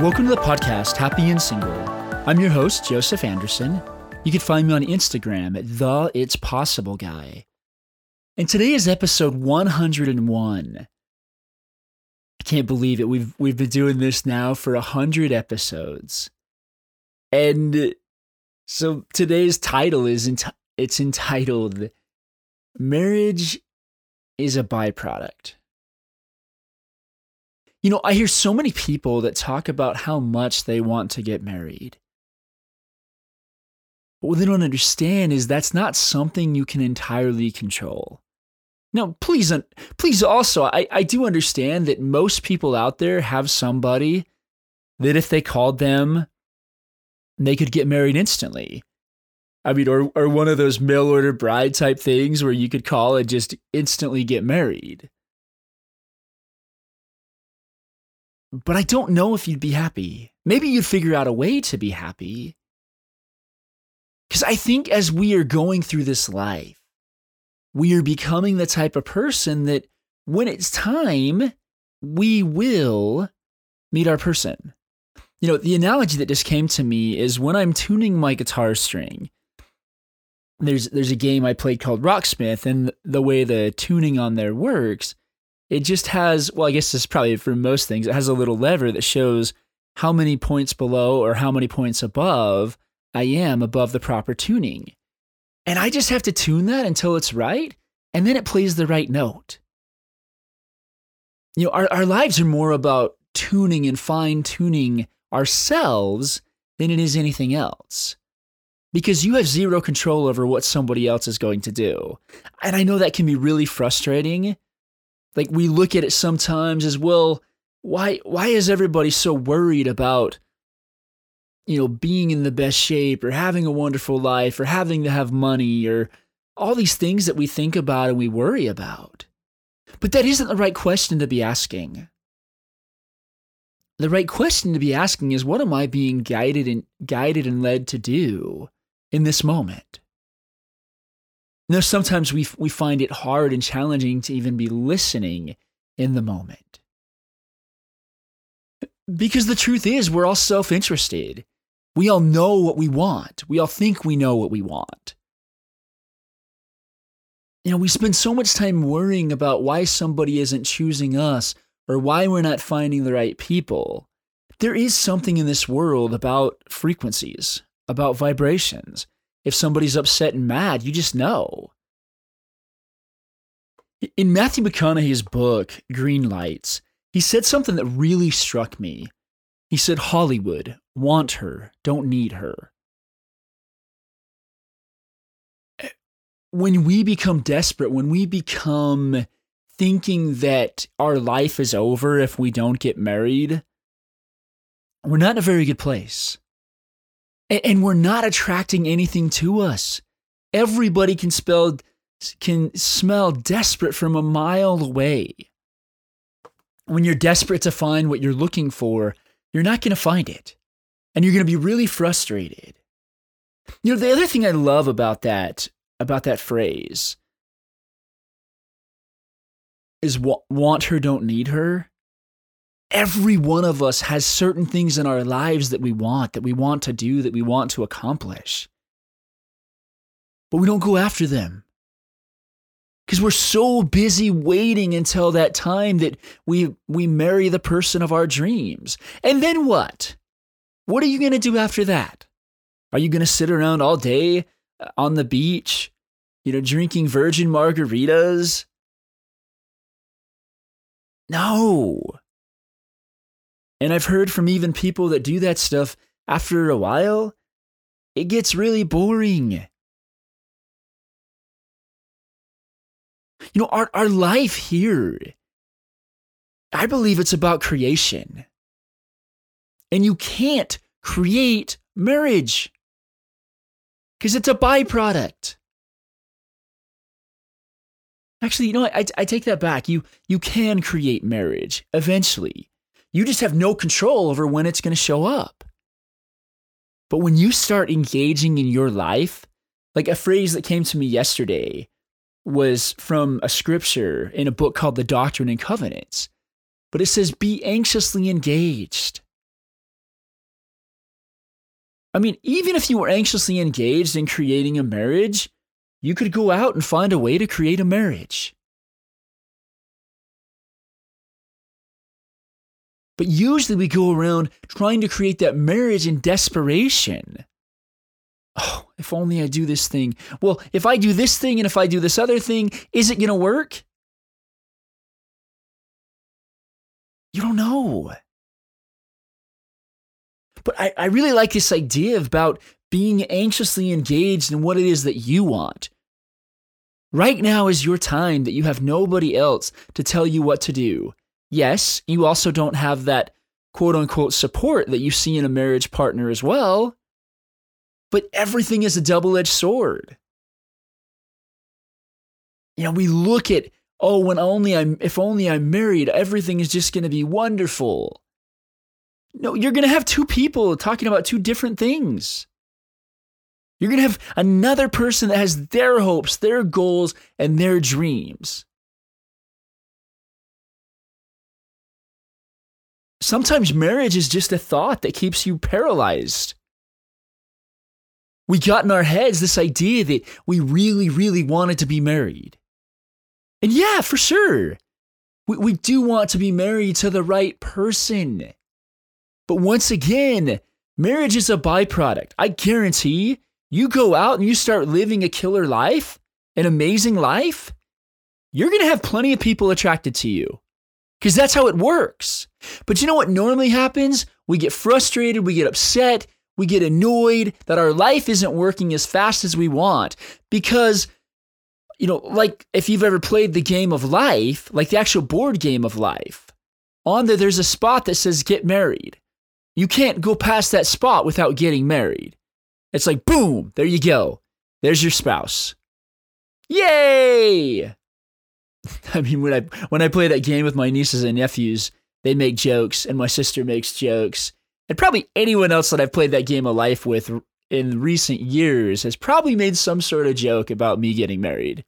Welcome to the podcast, Happy and Single. I'm your host, Joseph Anderson. You can find me on Instagram at the It's Possible Guy. And today is episode 101. I can't believe it. We've we've been doing this now for a hundred episodes, and so today's title is enti- it's entitled "Marriage is a Byproduct." You know, I hear so many people that talk about how much they want to get married. But what they don't understand is that's not something you can entirely control. Now, please, please also, I, I do understand that most people out there have somebody that if they called them, they could get married instantly. I mean, or, or one of those mail order bride type things where you could call and just instantly get married. But I don't know if you'd be happy. Maybe you'd figure out a way to be happy. Because I think as we are going through this life, we are becoming the type of person that when it's time, we will meet our person. You know, the analogy that just came to me is when I'm tuning my guitar string. There's there's a game I played called Rocksmith, and the way the tuning on there works, it just has well, I guess is probably for most things. It has a little lever that shows how many points below or how many points above I am above the proper tuning. And I just have to tune that until it's right, and then it plays the right note. You know, our, our lives are more about tuning and fine tuning ourselves than it is anything else. Because you have zero control over what somebody else is going to do. And I know that can be really frustrating. Like we look at it sometimes as well, why why is everybody so worried about you know, being in the best shape or having a wonderful life or having to have money or all these things that we think about and we worry about. But that isn't the right question to be asking. The right question to be asking is what am I being guided and guided and led to do in this moment? Now, sometimes we, we find it hard and challenging to even be listening in the moment. Because the truth is, we're all self interested. We all know what we want. We all think we know what we want. You know, we spend so much time worrying about why somebody isn't choosing us or why we're not finding the right people. There is something in this world about frequencies, about vibrations. If somebody's upset and mad, you just know. In Matthew McConaughey's book, Greenlights, he said something that really struck me. He said, Hollywood, want her, don't need her. Eh, when we become desperate, when we become thinking that our life is over if we don't get married, we're not in a very good place. And we're not attracting anything to us. Everybody can spell can smell desperate from a mile away. When you're desperate to find what you're looking for, you're not going to find it. And you're going to be really frustrated. You know, the other thing I love about that, about that phrase is want her, don't need her. Every one of us has certain things in our lives that we want, that we want to do, that we want to accomplish. But we don't go after them because we're so busy waiting until that time that we we marry the person of our dreams. And then what? What are you going to do after that? Are you going to sit around all day uh, on the beach, you know, drinking virgin margaritas? No. And I've heard from even people that do that stuff after a while, it gets really boring. You know, our, our life here, I believe it's about creation. And you can't create marriage because it's a byproduct. Actually, you know, I, I take that back. You, you can create marriage eventually. You just have no control over when it's going to show up. But when you start engaging in your life, like a phrase that came to me yesterday was from a scripture in a book called The Doctrine and Covenants. But it says, be anxiously engaged. I mean, even if you were anxiously engaged in creating a marriage, you could go out and find a way to create a marriage. But usually we go around trying to create that marriage in desperation. Oh, if only I do this thing. Well, if I do this thing and if I do this other thing, is it going to work? You don't know. But I, I really like this idea about being anxiously engaged in what it is that you want. Right now is your time that you have nobody else to tell you what to do. Yes, you also don't have that quote unquote support that you see in a marriage partner as well. But everything is a double edged sword. You know, we look at, oh, when only I'm, if only I'm married, everything is just going to be wonderful. No, you're going to have two people talking about two different things. You're going to have another person that has their hopes, their goals, and their dreams. Sometimes marriage is just a thought that keeps you paralyzed. We got in our heads this idea that we really, really wanted to be married. And yeah, for sure, we, we do want to be married to the right person. But once again, marriage is a byproduct. I guarantee you go out and you start living a killer life, an amazing life, you're going to have plenty of people attracted to you because that's how it works. But you know what normally happens? We get frustrated, we get upset, we get annoyed that our life isn't working as fast as we want because you know, like if you've ever played the game of life, like the actual board game of life, on there there's a spot that says get married. You can't go past that spot without getting married. It's like boom, there you go. There's your spouse. Yay! I mean, when I when I play that game with my nieces and nephews, they make jokes, and my sister makes jokes, and probably anyone else that I've played that game of life with in recent years has probably made some sort of joke about me getting married.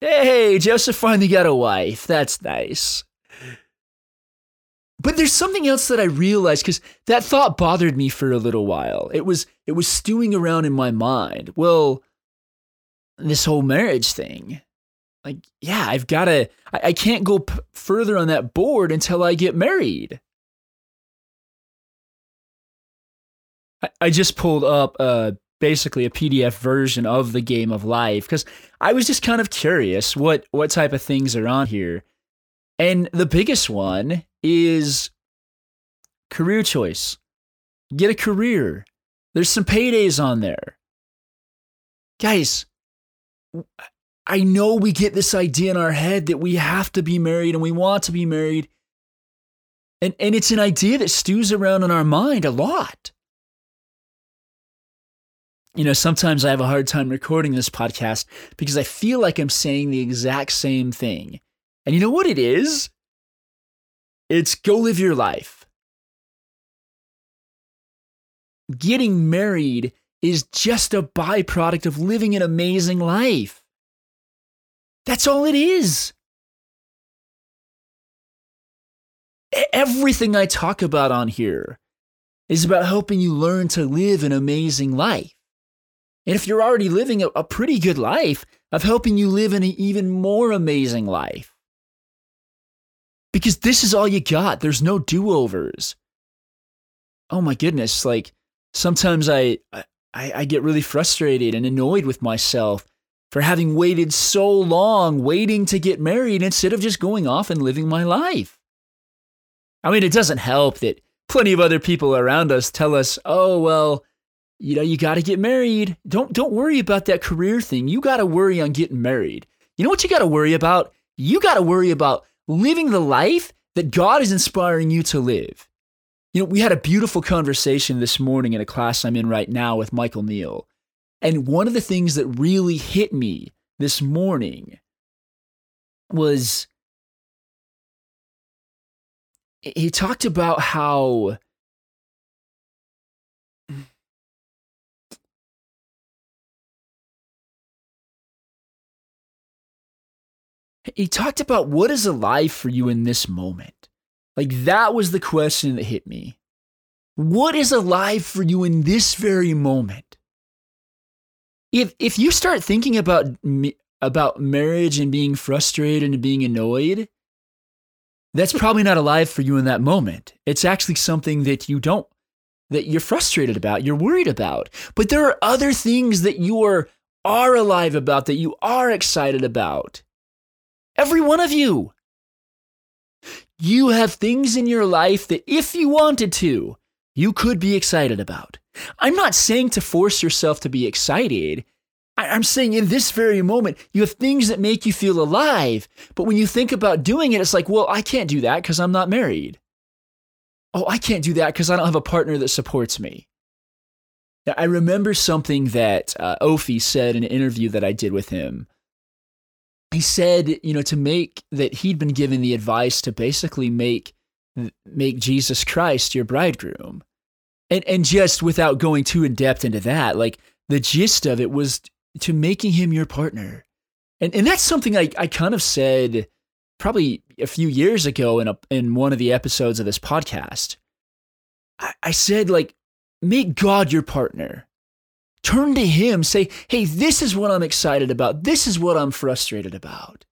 Hey, Joseph finally got a wife. That's nice. But there's something else that I realized because that thought bothered me for a little while. It was it was stewing around in my mind. Well, this whole marriage thing like, yeah, I've got to, I, I, can't go p- further on that board until I get married. I, I just pulled up uh, basically a PDF version of the game of life because I was just kind of curious what, what type of things are on here. And the biggest one is career choice. Get a career. There's some paydays on there. Guys, I know we get this idea in our head that we have to be married and we want to be married. And, and it's an idea that stews around in our mind a lot. You know, sometimes I have a hard time recording this podcast because I feel like I'm saying the exact same thing. And you know what it is? It's go live your life. Getting married is just a byproduct of living an amazing life. That's all it is. Everything I talk about on here is about helping you learn to live an amazing life. And if you're already living a, pretty good life, of helping you live an even more amazing life. Because this is all you got. There's no do overs. Oh my goodness. Like sometimes I, I, I get really frustrated and annoyed with myself for having waited so long, waiting to get married instead of just going off and living my life. I mean, it doesn't help that plenty of other people around us tell us, oh, well, you know, you got to get married. Don't, don't worry about that career thing. You got to worry on getting married. You know what you got to worry about? You got to worry about living the life that God is inspiring you to live. You know, we had a beautiful conversation this morning in a class I'm in right now with Michael Neill. And one of the things that really hit me this morning was he talked about how he talked about what is alive for you in this moment. Like that was the question that hit me. What is alive for you in this very moment? If if you start thinking about about marriage and being frustrated and being annoyed, that's probably not alive for you in that moment. It's actually something that you don't that you're frustrated about, you're worried about. But there are other things that you are are alive about that you are excited about. Every one of you. You have things in your life that if you wanted to, you could be excited about. I'm not saying to force yourself to be excited. I'm saying in this very moment, you have things that make you feel alive. But when you think about doing it, it's like, well, I can't do that because I'm not married. Oh, I can't do that because I don't have a partner that supports me. Now, I remember something that uh, Ophi said in an interview that I did with him. He said, you know, to make that he'd been given the advice to basically make make Jesus Christ your bridegroom. And and just without going too in depth into that, like the gist of it was to making him your partner. And and that's something I, I kind of said probably a few years ago in a in one of the episodes of this podcast. I, I said like make God your partner. Turn to him, say, hey, this is what I'm excited about. This is what I'm frustrated about.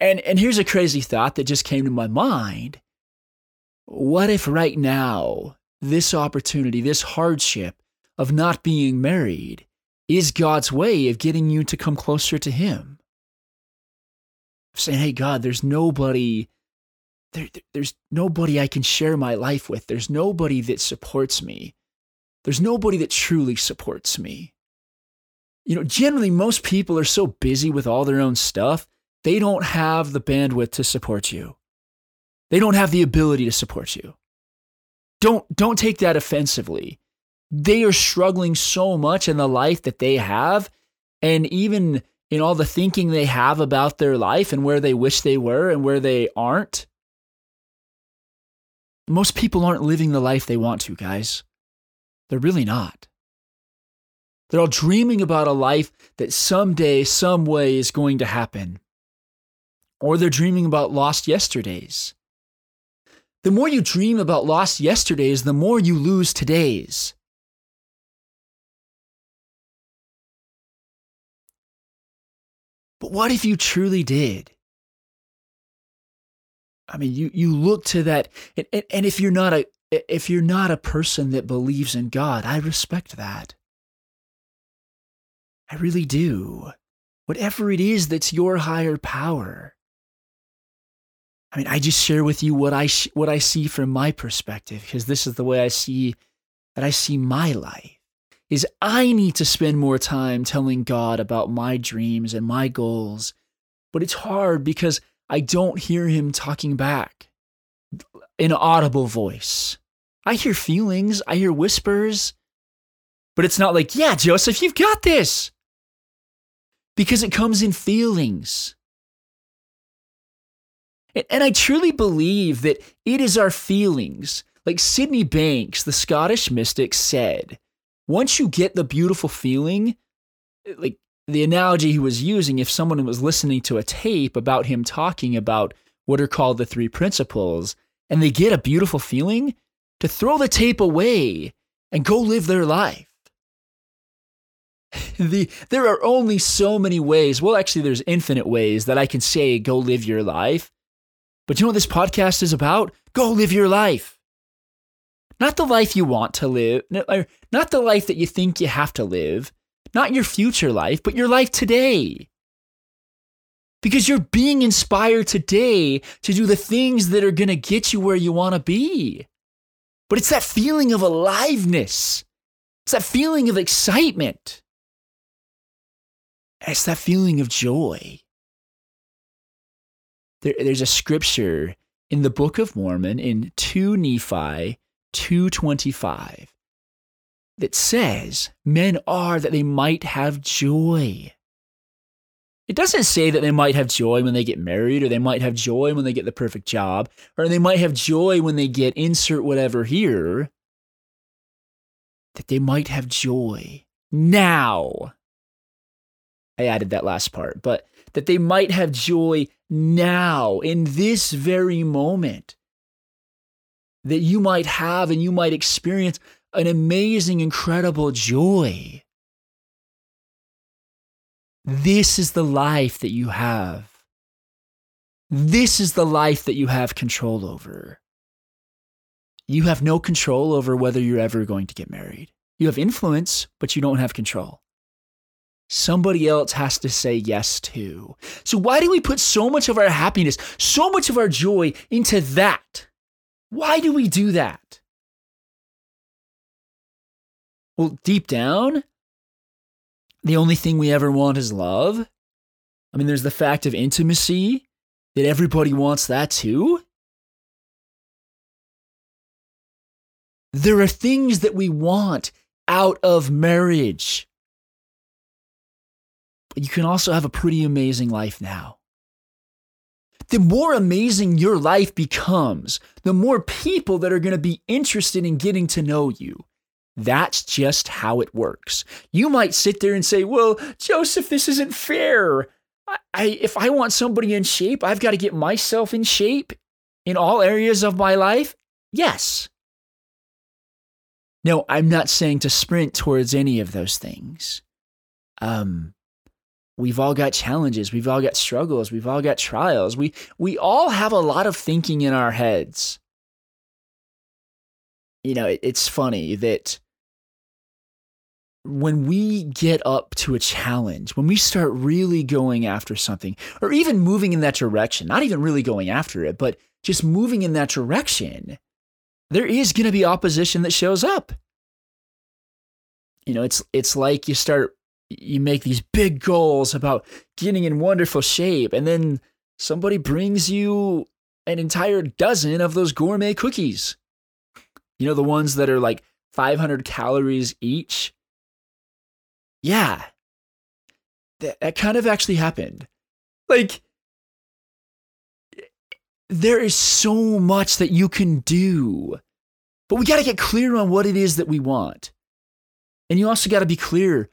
And and here's a crazy thought that just came to my mind. What if right now, this opportunity, this hardship of not being married is God's way of getting you to come closer to Him? Saying, hey, God, there's nobody, there, there's nobody I can share my life with. There's nobody that supports me. There's nobody that truly supports me. You know, generally, most people are so busy with all their own stuff, they don't have the bandwidth to support you. They don't have the ability to support you. Don't, don't take that offensively. They are struggling so much in the life that they have, and even in all the thinking they have about their life and where they wish they were and where they aren't. Most people aren't living the life they want to, guys. They're really not. They're all dreaming about a life that someday, some way is going to happen. Or they're dreaming about lost yesterdays. The more you dream about lost yesterdays, the more you lose today's. But what if you truly did? I mean, you, you look to that, and, and, and if you're not a if you're not a person that believes in God, I respect that. I really do. Whatever it is that's your higher power. I mean, I just share with you what I sh- what I see from my perspective because this is the way I see that I see my life. Is I need to spend more time telling God about my dreams and my goals, but it's hard because I don't hear him talking back in an audible voice. I hear feelings, I hear whispers, but it's not like, "Yeah, Joseph, you've got this." Because it comes in feelings. And I truly believe that it is our feelings. Like Sydney Banks, the Scottish mystic, said, once you get the beautiful feeling, eh, like the analogy he was using, if someone was listening to a tape about him talking about what are called the three principles, and they get a beautiful feeling, to throw the tape away and go live their life. the, there are only so many ways. Well, actually, there's infinite ways that I can say, go live your life. But you know what this podcast is about? Go live your life. Not the life you want to live, not the life that you think you have to live, not your future life, but your life today. Because you're being inspired today to do the things that are going to get you where you want to be. But it's that feeling of aliveness, it's that feeling of excitement, it's that feeling of joy there, there's a scripture in the Book of Mormon in 2 Nephi 225 that says men are that they might have joy. It doesn't say that they might have joy when they get married, or they might have joy when they get the perfect job, or they might have joy when they get insert whatever here. That they might have joy now. I added that last part, but that they might have joy now, in this very moment. that you might have and you might experience an amazing, incredible joy. This is the life that you have. This is the life that you have control over. You have no control over whether you're ever going to get married. You have influence, but you don't have control. Somebody else has to say yes to. So, why do we put so much of our happiness, so much of our joy into that? Why do we do that? Well, deep down, the only thing we ever want is love. I mean, there's the fact of intimacy that everybody wants that too. There are things that we want out of marriage. But you can also have a pretty amazing life now. The more amazing your life becomes, the more people that are going to be interested in getting to know you. That's just how it works. You might sit there and say, Well, Joseph, this isn't fair. I, if I want somebody in shape, I've got to get myself in shape in all areas of my life. Yes. No, I'm not saying to sprint towards any of those things. Um, we've all got challenges, we've all got struggles, we've all got trials. We we all have a lot of thinking in our heads. You know, it, it's funny that when we get up to a challenge, when we start really going after something, or even moving in that direction, not even really going after it, but just moving in that direction, there is going to be opposition that shows up. You know, it's it's like you start you make these big goals about getting in wonderful shape and then somebody brings you an entire dozen of those gourmet cookies. You know, the ones that are like 500 calories each. Yeah. That, that kind of actually happened. Like, there is so much that you can do, but we got to get clear on what it is that we want. And you also got to be clear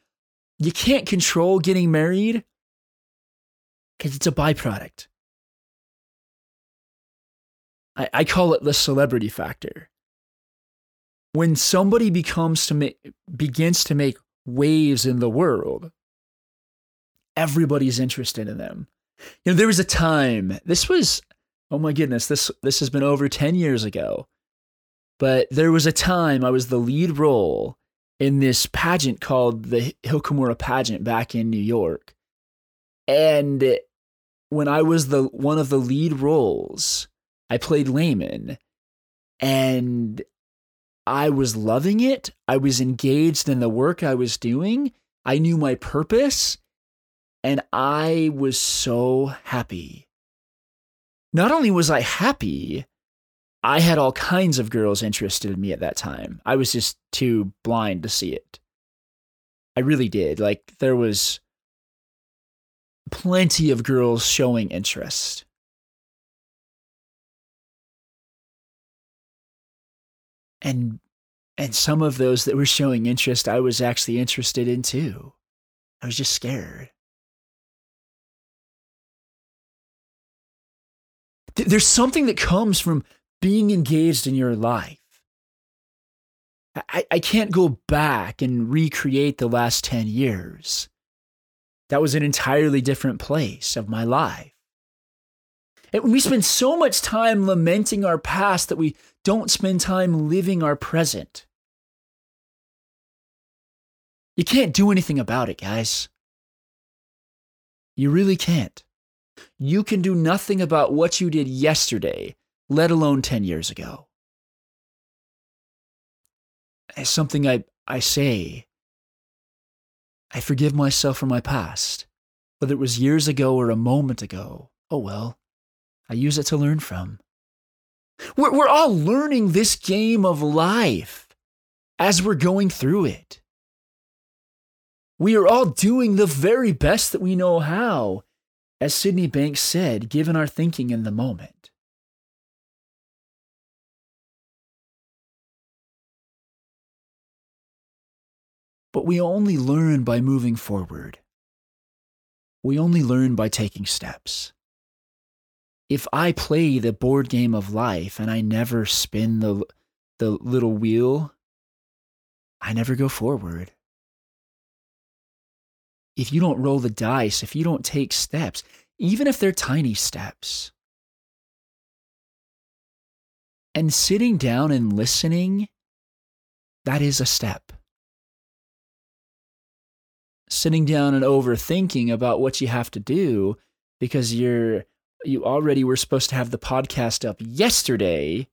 you can't control getting married because it's a byproduct. I, I call it the celebrity factor. When somebody becomes to make, begins to make waves in the world, everybody's interested in them. You know, there was a time, this was, oh my goodness, this, this has been over 10 years ago, but there was a time I was the lead role in this pageant called the Hill Cumorah pageant back in New York. And when I was the one of the lead roles, I played Laman and I was loving it. I was engaged in the work I was doing. I knew my purpose and I was so happy. Not only was I happy, I had all kinds of girls interested in me at that time. I was just too blind to see it. I really did. Like, there was plenty of girls showing interest. And and some of those that were showing interest I was actually interested in too. I was just scared. There's something that comes from being engaged in your life. I, I can't go back and recreate the last 10 years. That was an entirely different place of my life. And we spend so much time lamenting our past that we don't spend time living our present. You can't do anything about it, guys. You really can't. You can do nothing about what you did yesterday let alone 10 years ago. As something I, I say, I forgive myself for my past, whether it was years ago or a moment ago. Oh well, I use it to learn from. We're, we're all learning this game of life as we're going through it. We are all doing the very best that we know how, as Sydney Banks said, given our thinking in the moment. But we only learn by moving forward. We only learn by taking steps. if I play the board game of life and I never spin the the little wheel, I never go forward. If you don't roll the dice, if you don't take steps, even if they're tiny steps, and sitting down and listening, that is a step. Sitting down and overthinking about what you have to do because you're you already were supposed to have the podcast up yesterday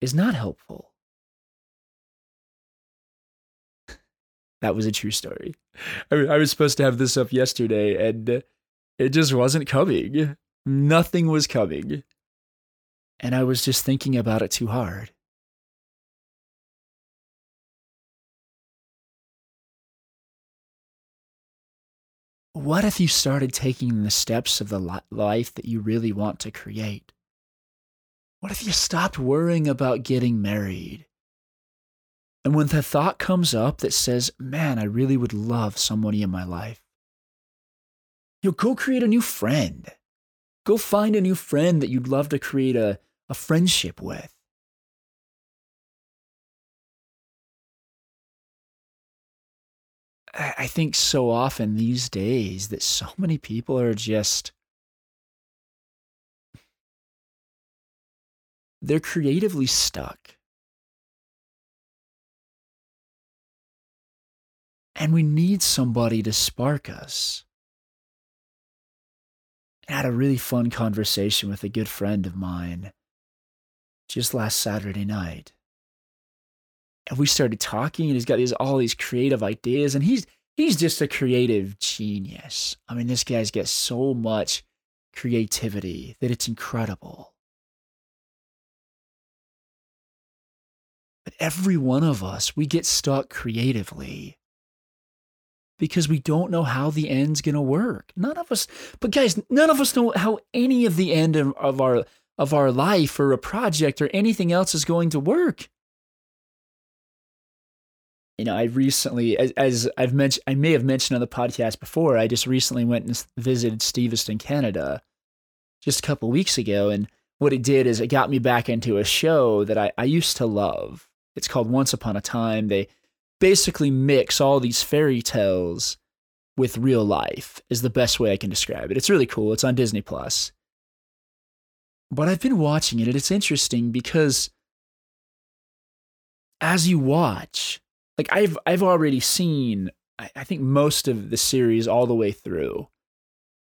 is not helpful. that was a true story. I, mean, I was supposed to have this up yesterday and it just wasn't coming. Nothing was coming. And I was just thinking about it too hard. What if you started taking the steps of the life that you really want to create? What if you stopped worrying about getting married? And when the thought comes up that says, man, I really would love somebody in my life, you know, go create a new friend. Go find a new friend that you'd love to create a, a friendship with. I think so often these days that so many people are just they're creatively stuck. And we need somebody to spark us. I had a really fun conversation with a good friend of mine just last Saturday night and we started talking and he's got these all these creative ideas and he's he's just a creative genius. I mean, this guy's got so much creativity that it's incredible. But every one of us, we get stuck creatively because we don't know how the end's going to work. None of us, but guys, none of us know how any of the end of, of our of our life or a project or anything else is going to work you know, I recently, as, as, I've mentioned, I may have mentioned on the podcast before, I just recently went and visited Steveston, Canada, just a couple weeks ago, and what it did is it got me back into a show that I, I used to love. It's called Once Upon a Time. They basically mix all these fairy tales with real life is the best way I can describe it. It's really cool. It's on Disney Plus. But I've been watching it and it's interesting because as you watch, like I've I've already seen I, I think most of the series all the way through.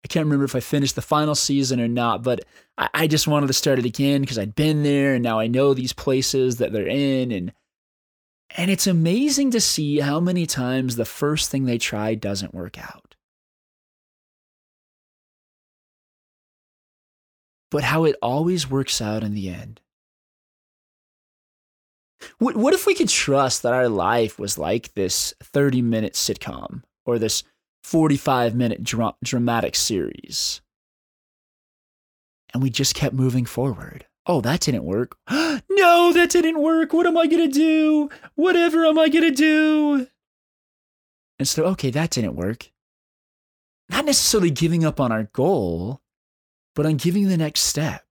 I can't remember if I finished the final season or not, but I, I just wanted to start it again because I'd been there and now I know these places that they're in and and it's amazing to see how many times the first thing they try doesn't work out. But how it always works out in the end. What, what if we could trust that our life was like this 30 minute sitcom or this 45 minute dra- dramatic series? And we just kept moving forward. Oh, that didn't work. no, that didn't work. What am I going to do? Whatever am I going to do? And so, okay, that didn't work. Not necessarily giving up on our goal, but on giving the next step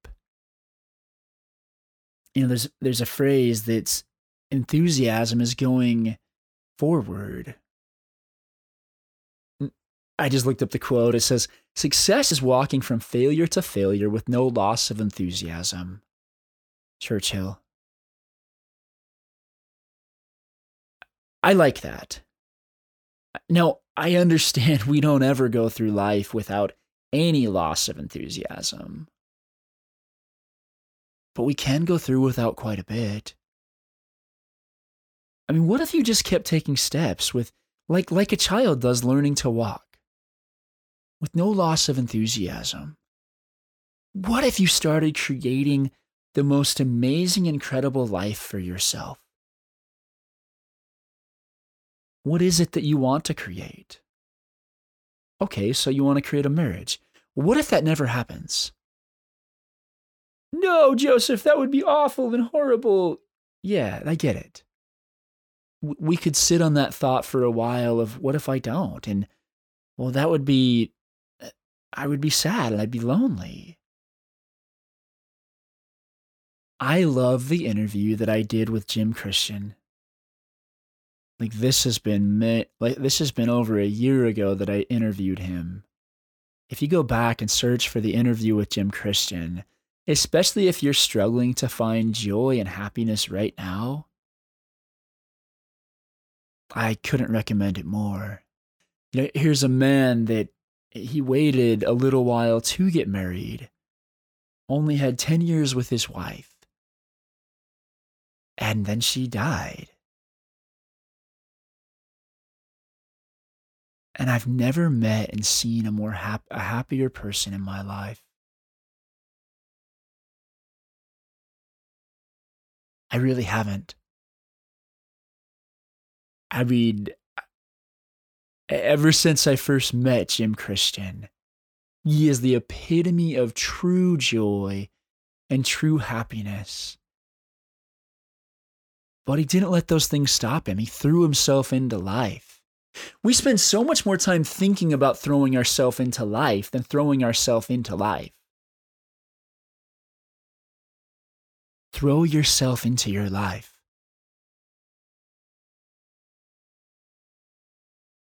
you know, there's there's a phrase that's enthusiasm is going forward. I just looked up the quote. It says, Success is walking from failure to failure with no loss of enthusiasm. Churchill. I like that. Now, I understand we don't ever go through life without any loss of enthusiasm but we can go through without quite a bit. I mean, what if you just kept taking steps with like like a child does learning to walk with no loss of enthusiasm? What if you started creating the most amazing incredible life for yourself? What is it that you want to create? Okay, so you want to create a marriage. What if that never happens? No, Joseph, that would be awful and horrible. Yeah, I get it. We could sit on that thought for a while of what if I don't? And well, that would be, uh, I would be sad and I'd be lonely. I love the interview that I did with Jim Christian. Like this has been like this has been over a year ago that I interviewed him. If you go back and search for the interview with Jim Christian, especially if you're struggling to find joy and happiness right now, I couldn't recommend it more. You know, here's a man that he waited a little while to get married, only had 10 years with his wife, and then she died. And I've never met and seen a more hap- a happier person in my life. I really haven't. I mean, ever since I first met Jim Christian, he is the epitome of true joy and true happiness. But he didn't let those things stop him. He threw himself into life. We spend so much more time thinking about throwing ourselves into life than throwing ourselves into life. Throw yourself into your life.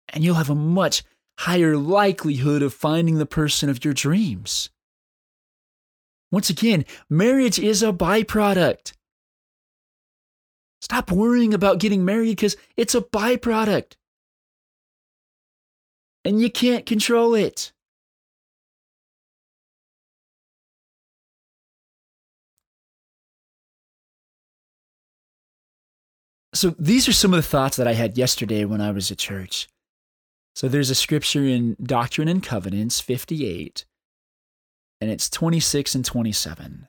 And you'll have a much higher likelihood of finding the person of your dreams. Once again, marriage is a byproduct. Stop worrying about getting married because it's a byproduct. And you can't control it. So, these are some of the thoughts that I had yesterday when I was at church. So there's a scripture in Doctrine and Covenants 58, and it's 26 and 27.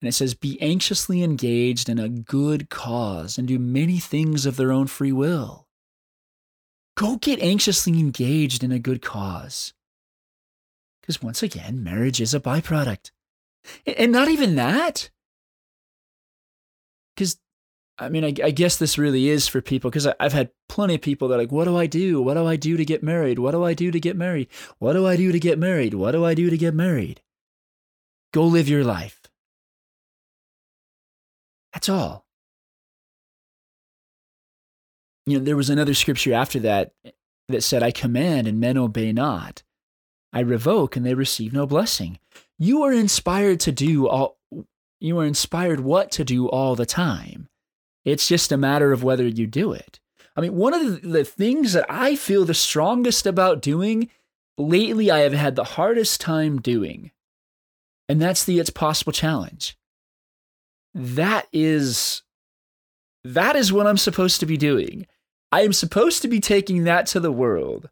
And it says, Be anxiously engaged in a good cause and do many things of their own free will. Go get anxiously engaged in a good cause. Because once again, marriage is a byproduct. And not even that. Because I mean, I, I, guess this really is for people because I've had plenty of people that are like, what do I do? What do I do to get married? What do I do to get married? What do I do to get married? What do I do to get married? Go live your life. That's all. You know, there was another scripture after that eh, that said, I command and men obey not. I revoke and they receive no blessing. You are inspired to do all, you are inspired what to do all the time. It's just a matter of whether you do it. I mean, one of the, things that I feel the strongest about doing lately, I have had the hardest time doing, and that's the It's Possible Challenge. That is that is what I'm supposed to be doing. I am supposed to be taking that to the world,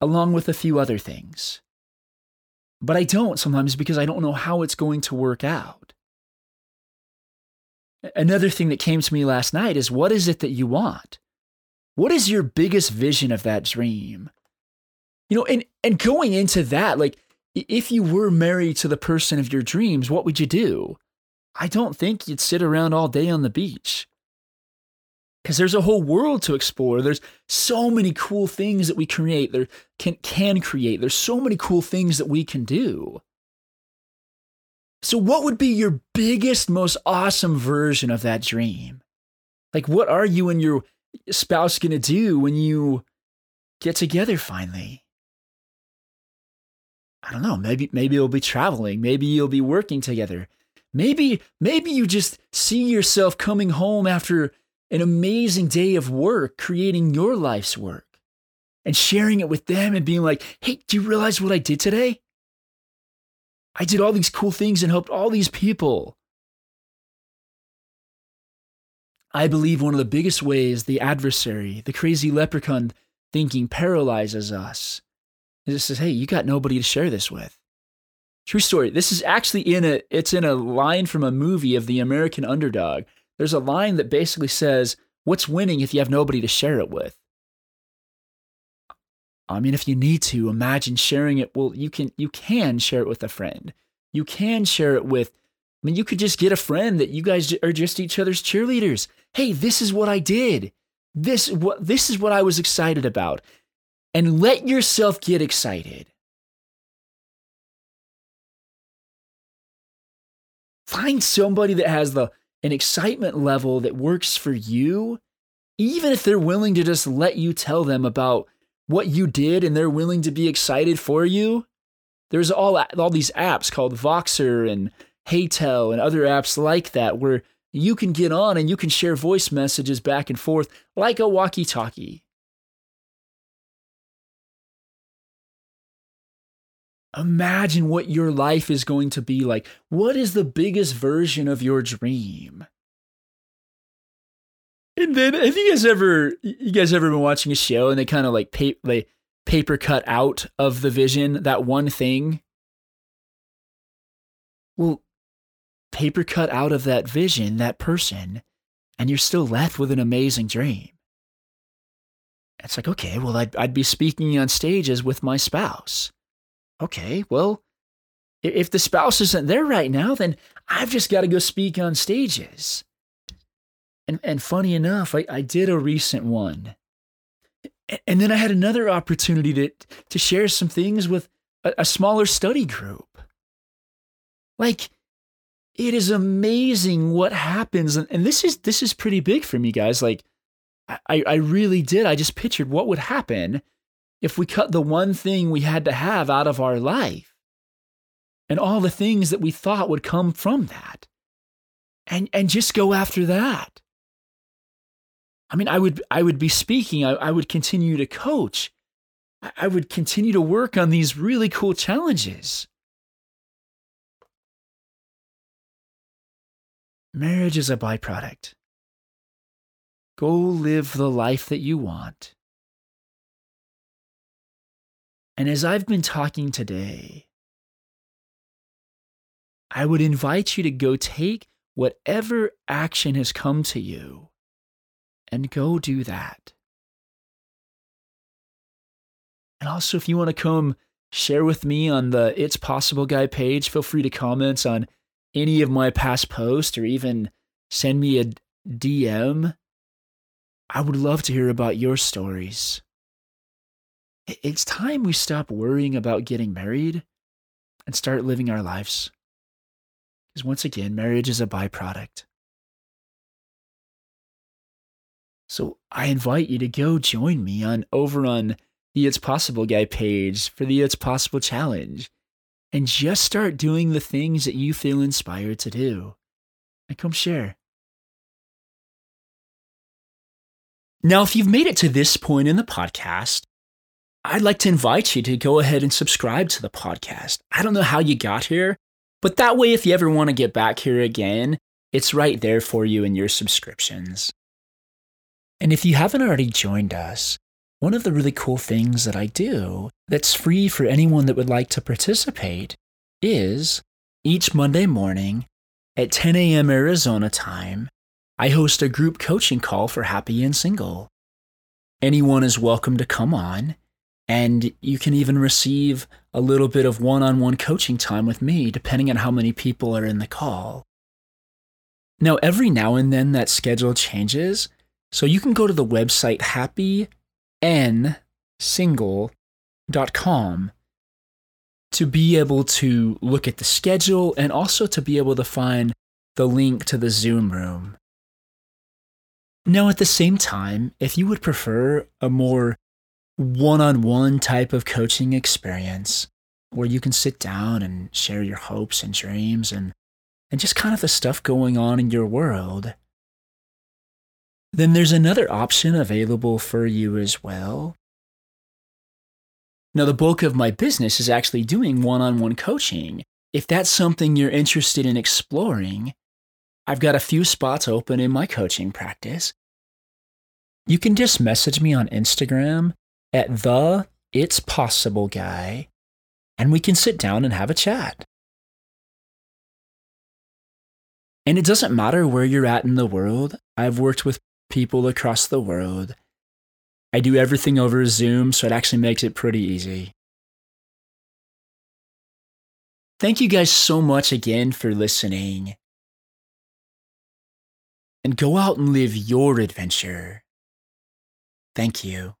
along with a few other things. But I don't sometimes because I don't know how it's going to work out. Another thing that came to me last night is what is it that you want? What is your biggest vision of that dream? You know, and and going into that, like if you were married to the person of your dreams, what would you do? I don't think you'd sit around all day on the beach. Because there's a whole world to explore. There's so many cool things that we create, there can can create. There's so many cool things that we can do. So, what would be your biggest, most awesome version of that dream? Like, what are you and your spouse going to do when you get together finally? I don't know. Maybe maybe you'll be traveling. Maybe you'll be working together. Maybe maybe you just see yourself coming home after an amazing day of work, creating your life's work, and sharing it with them and being like, "Hey, do you realize what I did today? I did all these cool things and helped all these people. I believe one of the biggest ways the adversary, the crazy leprechaun thinking paralyzes us is it says, hey, you got nobody to share this with. True story. This is actually in a it's in a line from a movie of the American underdog. There's a line that basically says, What's winning if you have nobody to share it with? I mean, if you need to, imagine sharing it. Well, you can you can share it with a friend. You can share it with. I mean, you could just get a friend that you guys are just each other's cheerleaders. Hey, this is what I did. This what this is what I was excited about, and let yourself get excited. Find somebody that has the an excitement level that works for you, even if they're willing to just let you tell them about what you did and they're willing to be excited for you. There's all all these apps called Voxer and HeyTell and other apps like that where you can get on and you can share voice messages back and forth like a walkie-talkie. Imagine what your life is going to be like. What is the biggest version of your dream? And then, have you guys ever, you guys ever been watching a show and they kind of like pa- paper cut out of the vision that one thing? Well, paper cut out of that vision, that person, and you're still left with an amazing dream. It's like, okay, well, I'd, I'd be speaking on stages with my spouse okay, well, if the spouse isn't there right now, then I've just got to go speak on stages. And, and funny enough, I, I did a recent one. And then I had another opportunity to, to share some things with a, a smaller study group. Like, it is amazing what happens. And, and this is this is pretty big for me, guys. Like, I, I really did. I just pictured what would happen if we cut the one thing we had to have out of our life and all the things that we thought would come from that and and just go after that i mean i would i would be speaking i, I would continue to coach. I, I would continue to work on these really cool challenges. Marriage is a byproduct. Go live the life that you want. And as I've been talking today, I would invite you to go take whatever action has come to you and go do that. And also, if you want to come share with me on the It's Possible Guy page, feel free to comment on any of my past posts or even send me a DM. I would love to hear about your stories. It's time we stop worrying about getting married and start living our lives. Because once again, marriage is a byproduct. So I invite you to go join me on over on the It's Possible Guy page for the It's Possible Challenge and just start doing the things that you feel inspired to do. And come share. Now, if you've made it to this point in the podcast, I'd like to invite you to go ahead and subscribe to the podcast. I don't know how you got here, but that way, if you ever want to get back here again, it's right there for you in your subscriptions. And if you haven't already joined us, one of the really cool things that I do that's free for anyone that would like to participate is each Monday morning at 10 a.m. Arizona time, I host a group coaching call for happy and single. Anyone is welcome to come on and you can even receive a little bit of one on one coaching time with me, depending on how many people are in the call. Now, every now and then that schedule changes, so you can go to the website happynsingle.com to be able to look at the schedule and also to be able to find the link to the Zoom room. Now, at the same time, if you would prefer a more one on one type of coaching experience where you can sit down and share your hopes and dreams and, and just kind of the stuff going on in your world, then there's another option available for you as well. Now, the bulk of my business is actually doing one on one coaching. If that's something you're interested in exploring, I've got a few spots open in my coaching practice. You can just message me on Instagram at the It's Possible guy, and we can sit down and have a chat. And it doesn't matter where you're at in the world. I've worked with people across the world. I do everything over Zoom, so it actually makes it pretty easy. Thank you guys so much again for listening. And go out and live your adventure. Thank you.